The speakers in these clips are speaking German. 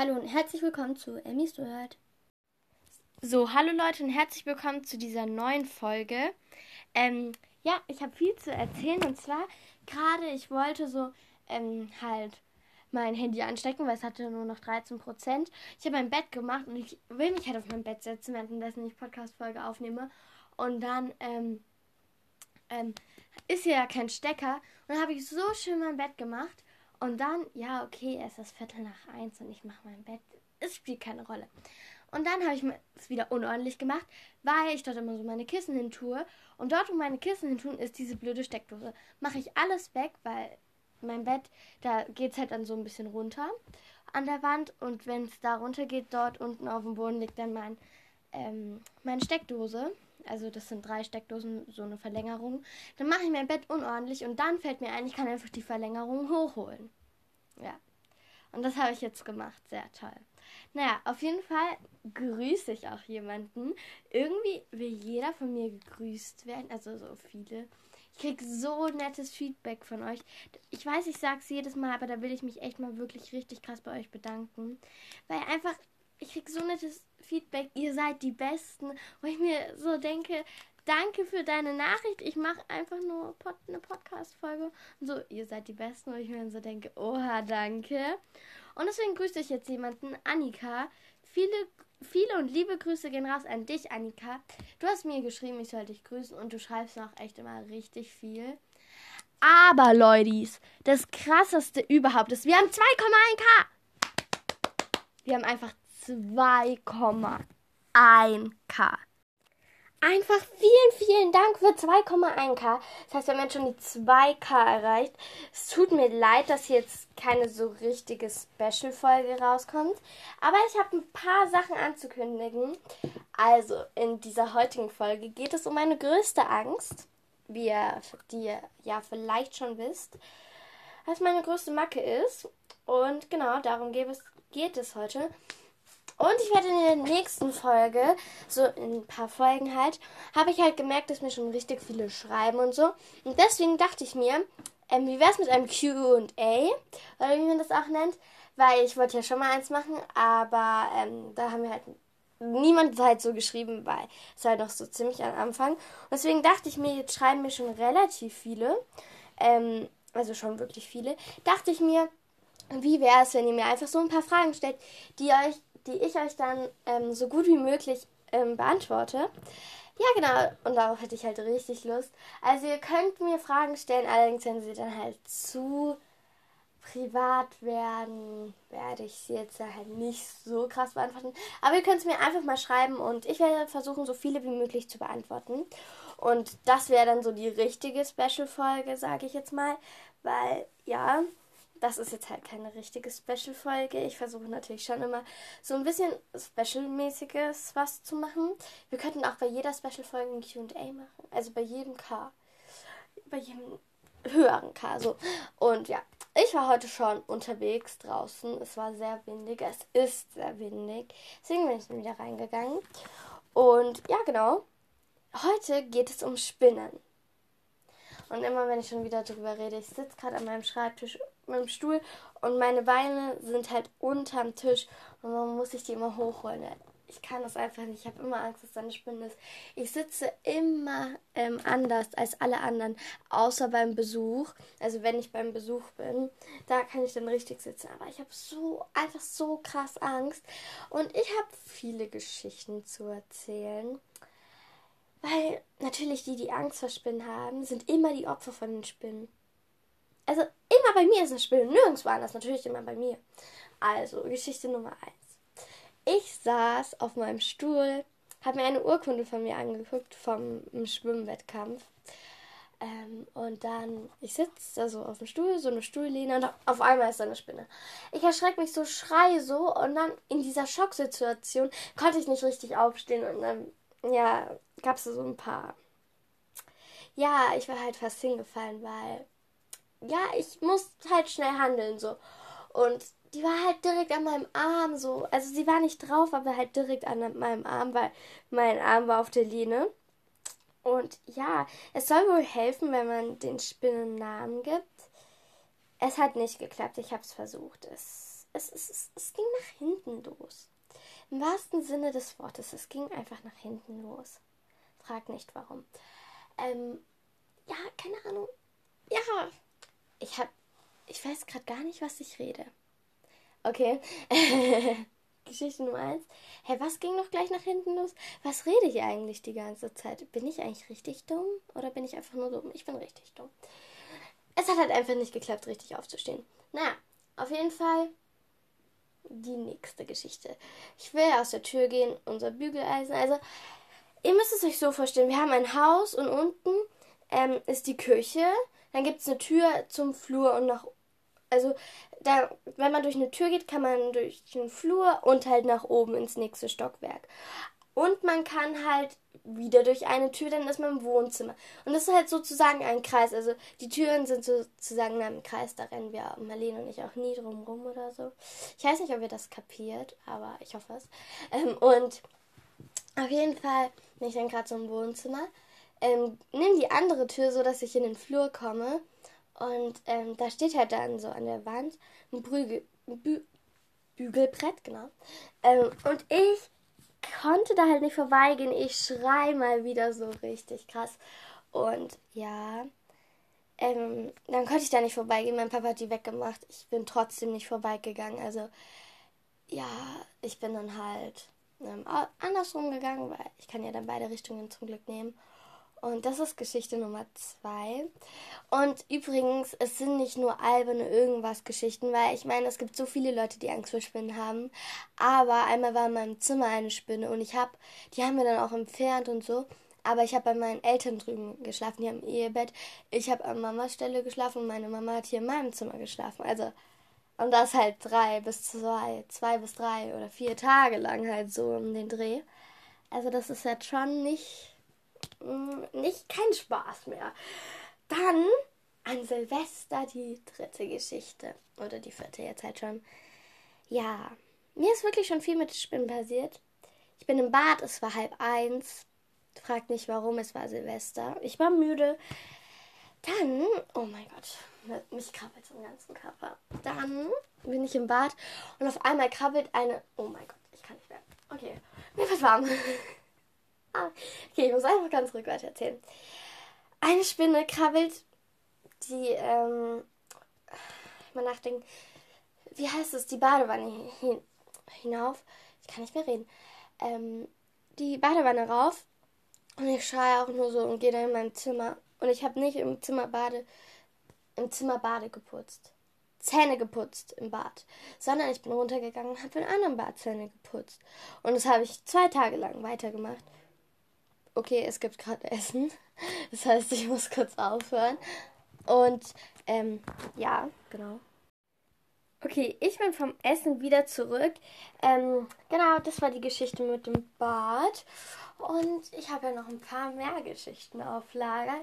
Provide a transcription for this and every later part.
Hallo und herzlich willkommen zu Emmys Word. So, hallo Leute und herzlich willkommen zu dieser neuen Folge. Ähm, ja, ich habe viel zu erzählen und zwar gerade, ich wollte so ähm, halt mein Handy anstecken, weil es hatte nur noch 13 Prozent. Ich habe mein Bett gemacht und ich will mich halt auf mein Bett setzen, währenddessen ich Podcast-Folge aufnehme. Und dann ähm, ähm, ist hier ja kein Stecker. Und dann habe ich so schön mein Bett gemacht. Und dann, ja, okay, es ist Viertel nach eins und ich mache mein Bett. Es spielt keine Rolle. Und dann habe ich es wieder unordentlich gemacht, weil ich dort immer so meine Kissen hin tue. Und dort, wo meine Kissen hin tun, ist diese blöde Steckdose. Mache ich alles weg, weil mein Bett, da geht es halt dann so ein bisschen runter an der Wand. Und wenn es da runter geht, dort unten auf dem Boden liegt dann mein, ähm, meine Steckdose. Also das sind drei Steckdosen, so eine Verlängerung. Dann mache ich mein Bett unordentlich und dann fällt mir ein, ich kann einfach die Verlängerung hochholen. Ja. Und das habe ich jetzt gemacht. Sehr toll. Naja, auf jeden Fall grüße ich auch jemanden. Irgendwie will jeder von mir gegrüßt werden. Also so viele. Ich kriege so nettes Feedback von euch. Ich weiß, ich sage es jedes Mal, aber da will ich mich echt mal wirklich richtig krass bei euch bedanken. Weil einfach, ich kriege so nettes Feedback. Ihr seid die Besten. Wo ich mir so denke, danke für deine Nachricht. Ich mache einfach nur Pod eine Podcast-Folge. So, ihr seid die Besten. Und ich mir dann so denke, oha, danke. Und deswegen grüße ich jetzt jemanden, Annika. Viele, viele und liebe Grüße gehen raus an dich, Annika. Du hast mir geschrieben, ich soll dich grüßen und du schreibst noch echt immer richtig viel. Aber, Leute, das krasseste überhaupt ist, wir haben 2,1k. Wir haben einfach 2,1k. Einfach vielen, vielen Dank für 2,1k. Das heißt, wir haben jetzt schon die 2k erreicht. Es tut mir leid, dass hier jetzt keine so richtige Special-Folge rauskommt. Aber ich habe ein paar Sachen anzukündigen. Also, in dieser heutigen Folge geht es um meine größte Angst. Wie ihr, die ihr ja vielleicht schon wisst. Was meine größte Macke ist. Und genau, darum geht es, geht es heute. Und ich werde in der nächsten Folge, so in ein paar Folgen halt, habe ich halt gemerkt, dass mir schon richtig viele schreiben und so. Und deswegen dachte ich mir, ähm, wie wäre es mit einem QA, oder wie man das auch nennt, weil ich wollte ja schon mal eins machen, aber ähm, da haben wir halt niemand halt so geschrieben, weil es halt noch so ziemlich am Anfang. Und deswegen dachte ich mir, jetzt schreiben mir schon relativ viele, ähm, also schon wirklich viele, dachte ich mir, wie wäre es, wenn ihr mir einfach so ein paar Fragen stellt, die euch die ich euch dann ähm, so gut wie möglich ähm, beantworte. Ja, genau. Und darauf hätte ich halt richtig Lust. Also ihr könnt mir Fragen stellen, allerdings wenn sie dann halt zu privat werden, werde ich sie jetzt halt nicht so krass beantworten. Aber ihr könnt es mir einfach mal schreiben und ich werde versuchen, so viele wie möglich zu beantworten. Und das wäre dann so die richtige Special-Folge, sage ich jetzt mal. Weil, ja, das ist jetzt halt keine richtige Special-Folge. Ich versuche natürlich schon immer so ein bisschen Special-mäßiges was zu machen. Wir könnten auch bei jeder Special-Folge ein QA machen. Also bei jedem K. Bei jedem höheren K. So. Und ja, ich war heute schon unterwegs draußen. Es war sehr windig. Es ist sehr windig. Deswegen bin ich wieder reingegangen. Und ja, genau. Heute geht es um Spinnen. Und immer wenn ich schon wieder drüber rede, ich sitze gerade an meinem Schreibtisch meinem Stuhl und meine Beine sind halt unterm Tisch und man muss sich die immer hochholen. Ich kann das einfach nicht. Ich habe immer Angst, dass da eine Spinne ist. Ich sitze immer ähm, anders als alle anderen, außer beim Besuch. Also wenn ich beim Besuch bin, da kann ich dann richtig sitzen. Aber ich habe so einfach so krass Angst und ich habe viele Geschichten zu erzählen. Weil natürlich die, die Angst vor Spinnen haben, sind immer die Opfer von den Spinnen. Also immer bei mir ist eine Spinne, nirgendwo anders, natürlich immer bei mir. Also, Geschichte Nummer 1. Ich saß auf meinem Stuhl, habe mir eine Urkunde von mir angeguckt vom Schwimmwettkampf. Ähm, und dann, ich sitze da so auf dem Stuhl, so eine Stuhllehne und auf einmal ist da eine Spinne. Ich erschrecke mich so, schreie so und dann in dieser Schocksituation konnte ich nicht richtig aufstehen und dann, ja, gab es so ein paar. Ja, ich war halt fast hingefallen, weil ja, ich muss halt schnell handeln so. Und die war halt direkt an meinem Arm so. Also sie war nicht drauf, aber halt direkt an meinem Arm, weil mein Arm war auf der Lehne. Und ja, es soll wohl helfen, wenn man den Spinnen Namen gibt. Es hat nicht geklappt, ich habe es versucht. Es, es, es, es, es ging nach hinten los. Im wahrsten Sinne des Wortes, es ging einfach nach hinten los. Frag nicht warum. Ähm, ja, keine Ahnung. Ja, ich hab, ich weiß gerade gar nicht, was ich rede. Okay. Geschichte Nummer eins. Hä, was ging noch gleich nach hinten los? Was rede ich eigentlich die ganze Zeit? Bin ich eigentlich richtig dumm oder bin ich einfach nur dumm? Ich bin richtig dumm. Es hat halt einfach nicht geklappt, richtig aufzustehen. Naja, auf jeden Fall die nächste Geschichte. Ich will aus der Tür gehen, unser Bügeleisen. Also, ihr müsst es euch so vorstellen: Wir haben ein Haus und unten ähm, ist die Küche. Dann gibt es eine Tür zum Flur und nach. Also, da, wenn man durch eine Tür geht, kann man durch den Flur und halt nach oben ins nächste Stockwerk. Und man kann halt wieder durch eine Tür, dann ist man im Wohnzimmer. Und das ist halt sozusagen ein Kreis. Also die Türen sind sozusagen in einem Kreis, da rennen wir, Marlene und ich, auch nie drum rum oder so. Ich weiß nicht, ob ihr das kapiert, aber ich hoffe es. Ähm, und auf jeden Fall bin ich dann gerade so im Wohnzimmer. Ähm, nimm die andere Tür, so dass ich in den Flur komme. Und ähm, da steht halt dann so an der Wand ein, Brügel, Bü Bügelbrett, genau. Ähm, und ich konnte da halt nicht vorbeigehen. Ich schrei mal wieder so richtig krass. Und ja, ähm, dann konnte ich da nicht vorbeigehen. Mein Papa hat die weggemacht. Ich bin trotzdem nicht vorbeigegangen. Also, ja, ich bin dann halt ähm, andersrum gegangen, weil ich kann ja dann beide Richtungen zum Glück nehmen. Und das ist Geschichte Nummer zwei. Und übrigens, es sind nicht nur alberne irgendwas Geschichten, weil ich meine, es gibt so viele Leute, die Angst vor Spinnen haben. Aber einmal war in meinem Zimmer eine Spinne und ich habe, die haben wir dann auch entfernt und so. Aber ich habe bei meinen Eltern drüben geschlafen, die haben Ehebett. Ich habe an Mamas Stelle geschlafen und meine Mama hat hier in meinem Zimmer geschlafen. Also, und das halt drei bis zwei, zwei bis drei oder vier Tage lang halt so um den Dreh. Also, das ist jetzt schon nicht nicht kein Spaß mehr. Dann an Silvester die dritte Geschichte. Oder die vierte jetzt halt schon. Ja, mir ist wirklich schon viel mit Spinnen passiert. Ich bin im Bad, es war halb eins. Fragt nicht warum, es war Silvester. Ich war müde. Dann, oh mein Gott, mich krabbelt im ganzen Körper. Dann bin ich im Bad und auf einmal krabbelt eine. Oh mein Gott, ich kann nicht mehr. Okay, mir wird warm. Ah, okay, ich muss einfach ganz weiter erzählen. Eine Spinne krabbelt die, ähm, mal nachdenken, wie heißt es, die Badewanne hin, hinauf. Ich kann nicht mehr reden. Ähm, die Badewanne rauf und ich schreie auch nur so und gehe dann in mein Zimmer. Und ich habe nicht im Zimmer Bade, im Zimmer Bade geputzt. Zähne geputzt im Bad, sondern ich bin runtergegangen und habe in einem anderen Bad Zähne geputzt. Und das habe ich zwei Tage lang weitergemacht okay, es gibt gerade Essen. Das heißt, ich muss kurz aufhören. Und ähm, ja, genau. Okay, ich bin vom Essen wieder zurück. Ähm, genau, das war die Geschichte mit dem Bad. Und ich habe ja noch ein paar mehr Geschichten auf Lager,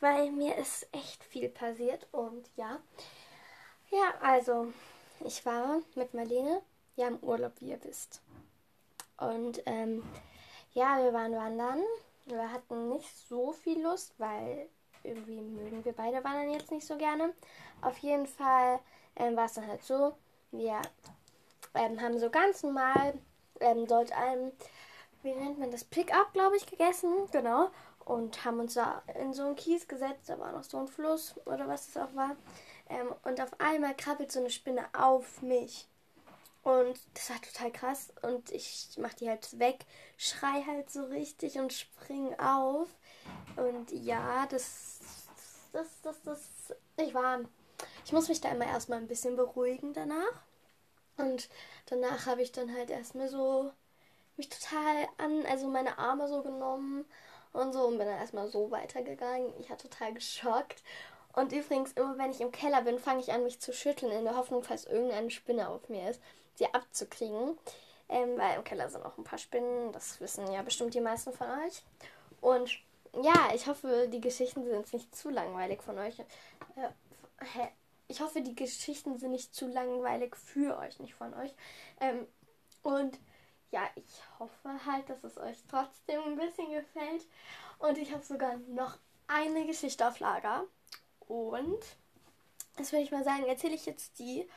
weil mir ist echt viel passiert. Und ja, ja, also ich war mit Marlene ja im Urlaub, wie ihr wisst. Und ähm, ja, wir waren wandern. Wir hatten nicht so viel Lust, weil irgendwie mögen wir beide wandern jetzt nicht so gerne. Auf jeden Fall ähm, war es dann halt so, wir ähm, haben so ganz normal ähm, dort ein, wie nennt man das, Pick-up, glaube ich, gegessen, genau. Und haben uns da in so einen Kies gesetzt, da war noch so ein Fluss oder was es auch war. Ähm, und auf einmal krabbelt so eine Spinne auf mich. Und das war total krass. Und ich mach die halt weg, schrei halt so richtig und spring auf. Und ja, das, das, das, das, ich war, ich muss mich da immer erstmal ein bisschen beruhigen danach. Und danach habe ich dann halt erstmal so mich total an, also meine Arme so genommen und so und bin dann erstmal so weitergegangen. Ich war total geschockt. Und übrigens, immer wenn ich im Keller bin, fange ich an, mich zu schütteln, in der Hoffnung, falls irgendeine Spinne auf mir ist sie abzukriegen. Ähm, weil im Keller sind auch ein paar Spinnen, das wissen ja bestimmt die meisten von euch. Und ja, ich hoffe, die Geschichten sind nicht zu langweilig von euch. Äh, ich hoffe, die Geschichten sind nicht zu langweilig für euch, nicht von euch. Ähm, und ja, ich hoffe halt, dass es euch trotzdem ein bisschen gefällt. Und ich habe sogar noch eine Geschichte auf Lager. Und das würde ich mal sagen, erzähle ich jetzt die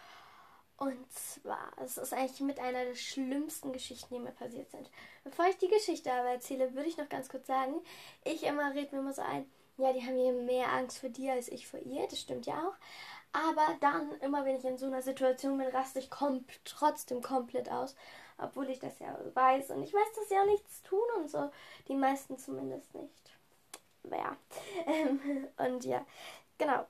Und zwar, es ist eigentlich mit einer der schlimmsten Geschichten, die mir passiert sind. Bevor ich die Geschichte aber erzähle, würde ich noch ganz kurz sagen, ich immer rede mir immer so ein, ja, die haben hier mehr Angst vor dir als ich vor ihr. Das stimmt ja auch. Aber dann, immer wenn ich in so einer Situation bin, raste ich kom trotzdem komplett aus. Obwohl ich das ja weiß. Und ich weiß, dass sie auch nichts tun und so. Die meisten zumindest nicht. Ja. und ja, genau.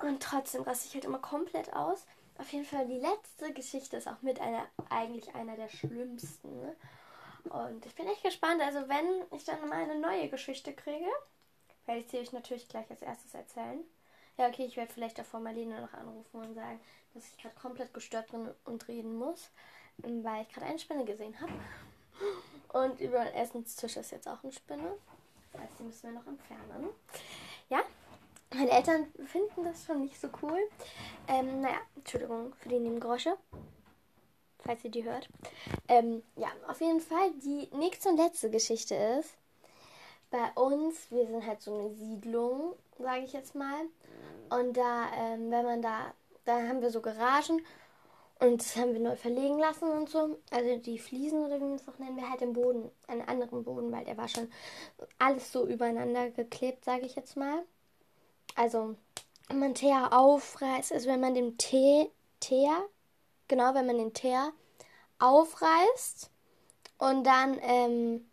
Und trotzdem raste ich halt immer komplett aus. Auf jeden Fall, die letzte Geschichte ist auch mit einer, eigentlich einer der schlimmsten. Und ich bin echt gespannt. Also, wenn ich dann mal eine neue Geschichte kriege, werde ich sie euch natürlich gleich als erstes erzählen. Ja, okay, ich werde vielleicht davor Marlene noch anrufen und sagen, dass ich gerade komplett gestört bin und reden muss, weil ich gerade eine Spinne gesehen habe. Und über den Essenstisch ist jetzt auch eine Spinne. Das heißt, die müssen wir noch entfernen. Ja, meine Eltern finden das schon nicht so cool. Ähm, naja, Entschuldigung für die Nebengeräusche. Falls ihr die hört. Ähm, ja, auf jeden Fall, die nächste und letzte Geschichte ist, bei uns, wir sind halt so eine Siedlung, sage ich jetzt mal. Und da, ähm, wenn man da, da haben wir so Garagen und das haben wir neu verlegen lassen und so. Also die Fliesen oder wie man es auch nennen wir, halt im Boden, einen anderen Boden, weil der war schon alles so übereinander geklebt, sage ich jetzt mal. Also, wenn man Teer aufreißt, also wenn man den Tee, Teer, genau, wenn man den Teer aufreißt und dann ähm,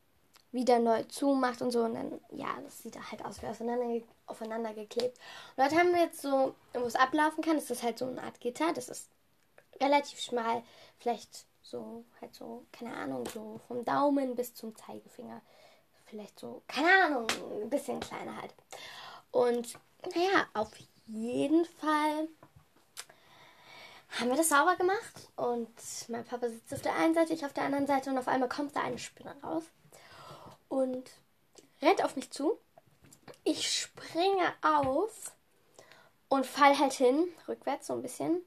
wieder neu zumacht und so. Und dann, ja, das sieht halt aus wie aufeinander, aufeinander geklebt. Und dort haben wir jetzt so, wo es ablaufen kann, ist das halt so eine Art Gitter. Das ist relativ schmal, vielleicht so, halt so, keine Ahnung, so vom Daumen bis zum Zeigefinger. Vielleicht so, keine Ahnung, ein bisschen kleiner halt. Und naja, auf jeden Fall haben wir das sauber gemacht und mein Papa sitzt auf der einen Seite, ich auf der anderen Seite und auf einmal kommt da eine Spinne raus und rennt auf mich zu. Ich springe auf und fall halt hin, rückwärts so ein bisschen.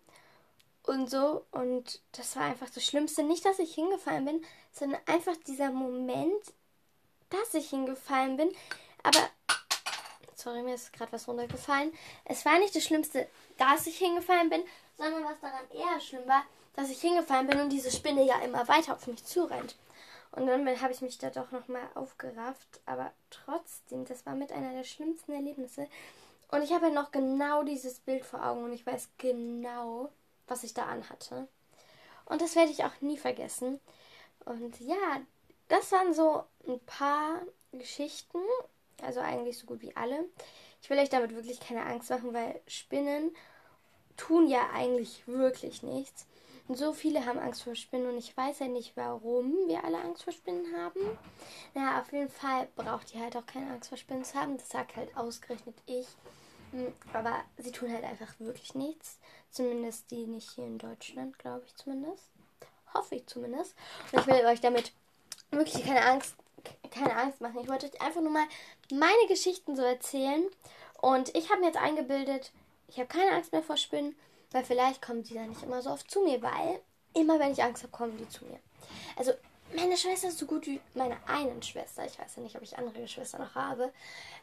Und so. Und das war einfach das Schlimmste. Nicht, dass ich hingefallen bin, sondern einfach dieser Moment, dass ich hingefallen bin. Aber. Sorry, mir ist gerade was runtergefallen. Es war nicht das Schlimmste, dass ich hingefallen bin, sondern was daran eher schlimm war, dass ich hingefallen bin und diese Spinne ja immer weiter auf mich zurennt. Und dann habe ich mich da doch nochmal aufgerafft. Aber trotzdem, das war mit einer der schlimmsten Erlebnisse. Und ich habe ja noch genau dieses Bild vor Augen und ich weiß genau, was ich da anhatte. Und das werde ich auch nie vergessen. Und ja, das waren so ein paar Geschichten. Also eigentlich so gut wie alle. Ich will euch damit wirklich keine Angst machen, weil Spinnen tun ja eigentlich wirklich nichts. Und so viele haben Angst vor Spinnen und ich weiß ja nicht, warum wir alle Angst vor Spinnen haben. Naja, auf jeden Fall braucht ihr halt auch keine Angst vor Spinnen zu haben. Das sagt halt ausgerechnet ich. Hm, aber sie tun halt einfach wirklich nichts. Zumindest die nicht hier in Deutschland, glaube ich zumindest. Hoffe ich zumindest. Und ich will euch damit wirklich keine Angst, keine Angst machen. Ich wollte euch einfach nur mal meine Geschichten so erzählen. Und ich habe mir jetzt eingebildet, ich habe keine Angst mehr vor Spinnen. Weil vielleicht kommen die dann nicht immer so oft zu mir, weil immer wenn ich Angst habe, kommen die zu mir. Also meine Schwester ist so gut wie meine einen Schwester. Ich weiß ja nicht, ob ich andere Geschwister noch habe.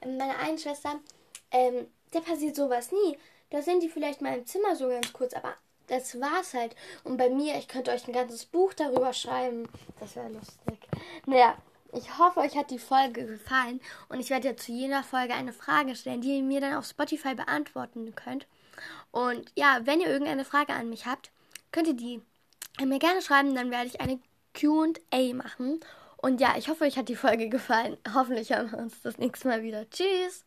Ähm, meine einen Schwester, ähm, der passiert sowas nie. Da sind die vielleicht mal im Zimmer so ganz kurz, aber das war's halt. Und bei mir, ich könnte euch ein ganzes Buch darüber schreiben. Das wäre lustig. Naja, ich hoffe, euch hat die Folge gefallen. Und ich werde ja zu jeder Folge eine Frage stellen, die ihr mir dann auf Spotify beantworten könnt. Und ja, wenn ihr irgendeine Frage an mich habt, könnt ihr die mir gerne schreiben, dann werde ich eine QA machen. Und ja, ich hoffe, euch hat die Folge gefallen. Hoffentlich hören wir uns das nächste Mal wieder. Tschüss!